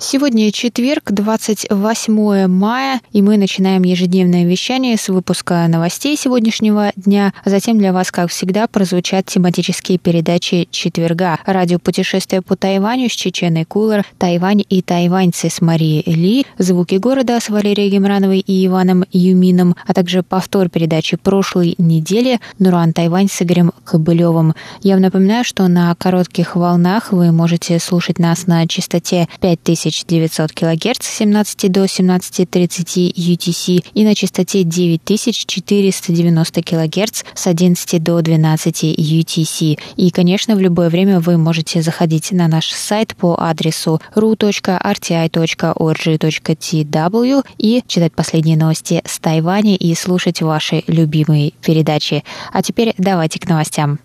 Сегодня четверг, 28 мая, и мы начинаем ежедневное вещание с выпуска новостей сегодняшнего дня. А затем для вас, как всегда, прозвучат тематические передачи четверга. Радио «Путешествие по Тайваню» с Чеченой Кулер, «Тайвань и тайваньцы» с Марией Ли, «Звуки города» с Валерией Гемрановой и Иваном Юмином, а также повтор передачи прошлой недели «Нуран Тайвань» с Игорем Кобылевым. Я вам напоминаю, что на коротких волнах вы можете слушать нас на частоте 5000 900 кГц с 17 до 17.30 UTC и на частоте 9490 кГц с 11 до 12 UTC. И, конечно, в любое время вы можете заходить на наш сайт по адресу ru.rti.org.tw и читать последние новости с Тайваня и слушать ваши любимые передачи. А теперь давайте к новостям.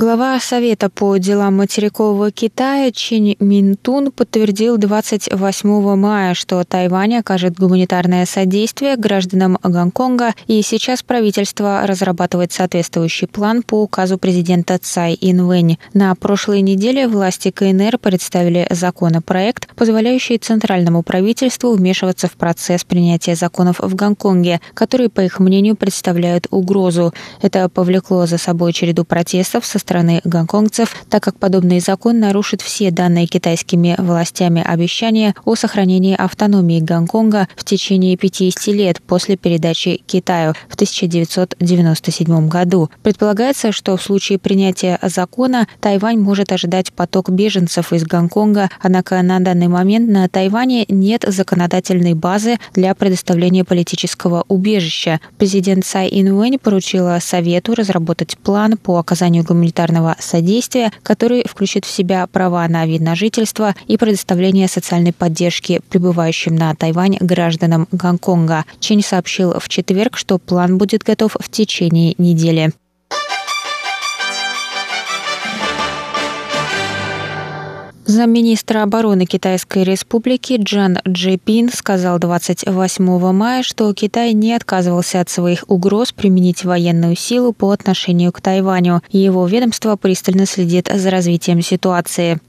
Глава Совета по делам материкового Китая Чинь Минтун подтвердил 28 мая, что Тайвань окажет гуманитарное содействие гражданам Гонконга, и сейчас правительство разрабатывает соответствующий план по указу президента Цай Инвэнь. На прошлой неделе власти КНР представили законопроект, позволяющий центральному правительству вмешиваться в процесс принятия законов в Гонконге, которые, по их мнению, представляют угрозу. Это повлекло за собой череду протестов со стороны гонконгцев, так как подобный закон нарушит все данные китайскими властями обещания о сохранении автономии Гонконга в течение 50 лет после передачи Китаю в 1997 году. Предполагается, что в случае принятия закона Тайвань может ожидать поток беженцев из Гонконга, однако на данный момент на Тайване нет законодательной базы для предоставления политического убежища. Президент Цай Инуэнь поручила Совету разработать план по оказанию гуманитарной гуманитарного содействия, который включит в себя права на вид на жительство и предоставление социальной поддержки прибывающим на Тайвань гражданам Гонконга. Чень сообщил в четверг, что план будет готов в течение недели. Замминистра обороны Китайской Республики Джан Джепин сказал 28 мая, что Китай не отказывался от своих угроз применить военную силу по отношению к Тайваню. Его ведомство пристально следит за развитием ситуации.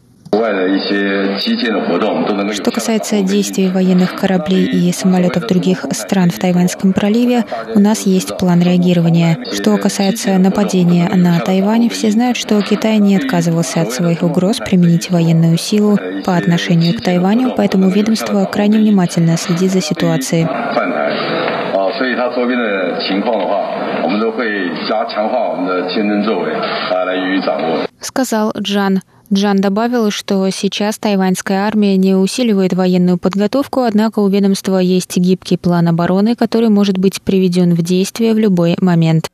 Что касается действий военных кораблей и самолетов других стран в Тайваньском проливе, у нас есть план реагирования. Что касается нападения на Тайвань, все знают, что Китай не отказывался от своих угроз применить военную силу по отношению к Тайваню, поэтому ведомство крайне внимательно следит за ситуацией. Сказал Джан. Джан добавил, что сейчас тайваньская армия не усиливает военную подготовку, однако у ведомства есть гибкий план обороны, который может быть приведен в действие в любой момент.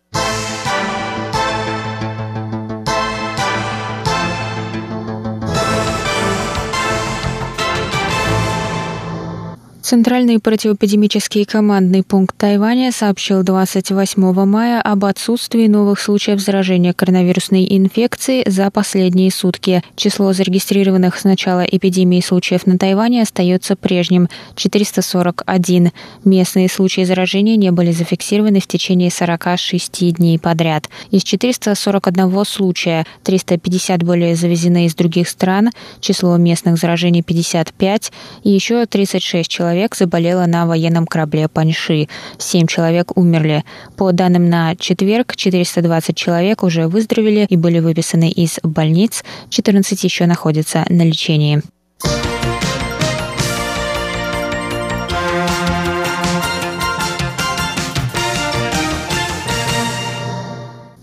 Центральный противоэпидемический командный пункт Тайваня сообщил 28 мая об отсутствии новых случаев заражения коронавирусной инфекцией за последние сутки. Число зарегистрированных с начала эпидемии случаев на Тайване остается прежним – 441. Местные случаи заражения не были зафиксированы в течение 46 дней подряд. Из 441 случая 350 были завезены из других стран, число местных заражений 55, и еще 36 человек человек заболело на военном корабле Паньши. Семь человек умерли. По данным на четверг, 420 человек уже выздоровели и были выписаны из больниц. 14 еще находятся на лечении.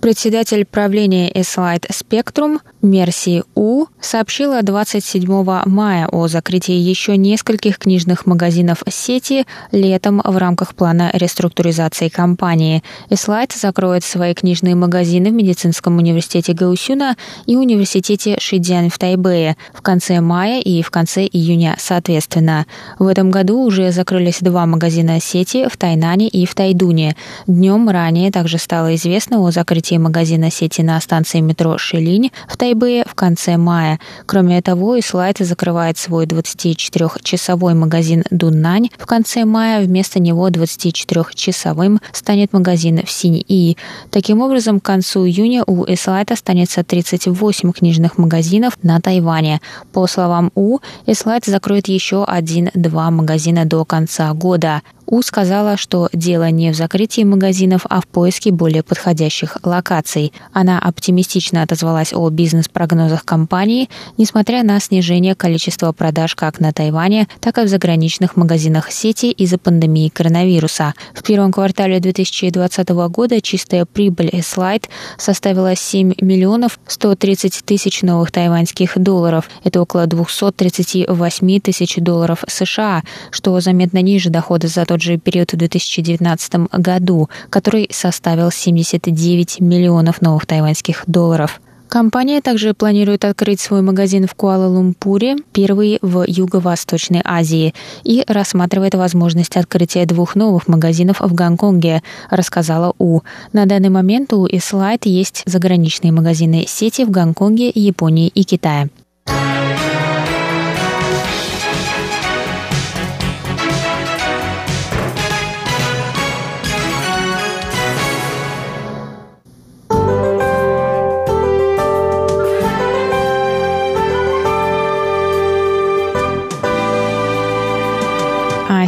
Председатель правления Eslite Spectrum Мерси У сообщила 27 мая о закрытии еще нескольких книжных магазинов сети летом в рамках плана реструктуризации компании. Eslite закроет свои книжные магазины в медицинском университете Гаусюна и университете Шидзян в Тайбэе в конце мая и в конце июня соответственно. В этом году уже закрылись два магазина сети в Тайнане и в Тайдуне. Днем ранее также стало известно о закрытии открытии магазина сети на станции метро Шилинь в Тайбэе в конце мая. Кроме того, Ислайт закрывает свой 24-часовой магазин Дуннань в конце мая. Вместо него 24-часовым станет магазин в Синь-И. Таким образом, к концу июня у Ислайта останется 38 книжных магазинов на Тайване. По словам У, Ислайт закроет еще один-два магазина до конца года. У сказала, что дело не в закрытии магазинов, а в поиске более подходящих локаций. Она оптимистично отозвалась о бизнес-прогнозах компании, несмотря на снижение количества продаж как на Тайване, так и в заграничных магазинах сети из-за пандемии коронавируса. В первом квартале 2020 года чистая прибыль Slide составила 7 миллионов 130 тысяч новых тайваньских долларов. Это около 238 тысяч долларов США, что заметно ниже дохода за тот же период в 2019 году, который составил 79 миллионов новых тайваньских долларов. Компания также планирует открыть свой магазин в Куала-Лумпуре, первый в Юго-Восточной Азии, и рассматривает возможность открытия двух новых магазинов в Гонконге, рассказала У. На данный момент у Ислайт есть заграничные магазины сети в Гонконге, Японии и Китае.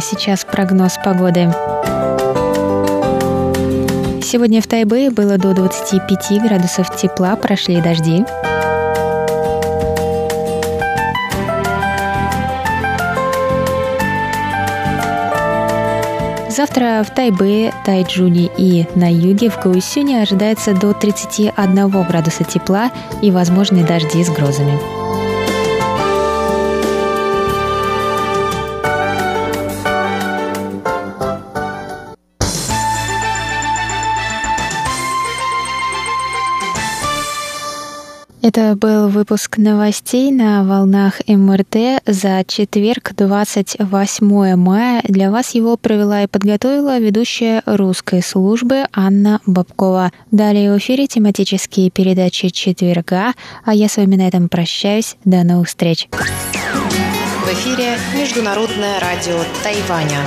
Сейчас прогноз погоды. Сегодня в Тайбэе было до 25 градусов тепла, прошли дожди. Завтра в Тайбэе, Тайджуне и на юге в Гаусюне ожидается до 31 градуса тепла и возможны дожди с грозами. Это был выпуск новостей на волнах МРТ за четверг, 28 мая. Для вас его провела и подготовила ведущая русской службы Анна Бабкова. Далее в эфире тематические передачи четверга, а я с вами на этом прощаюсь. До новых встреч. В эфире Международное радио Тайваня.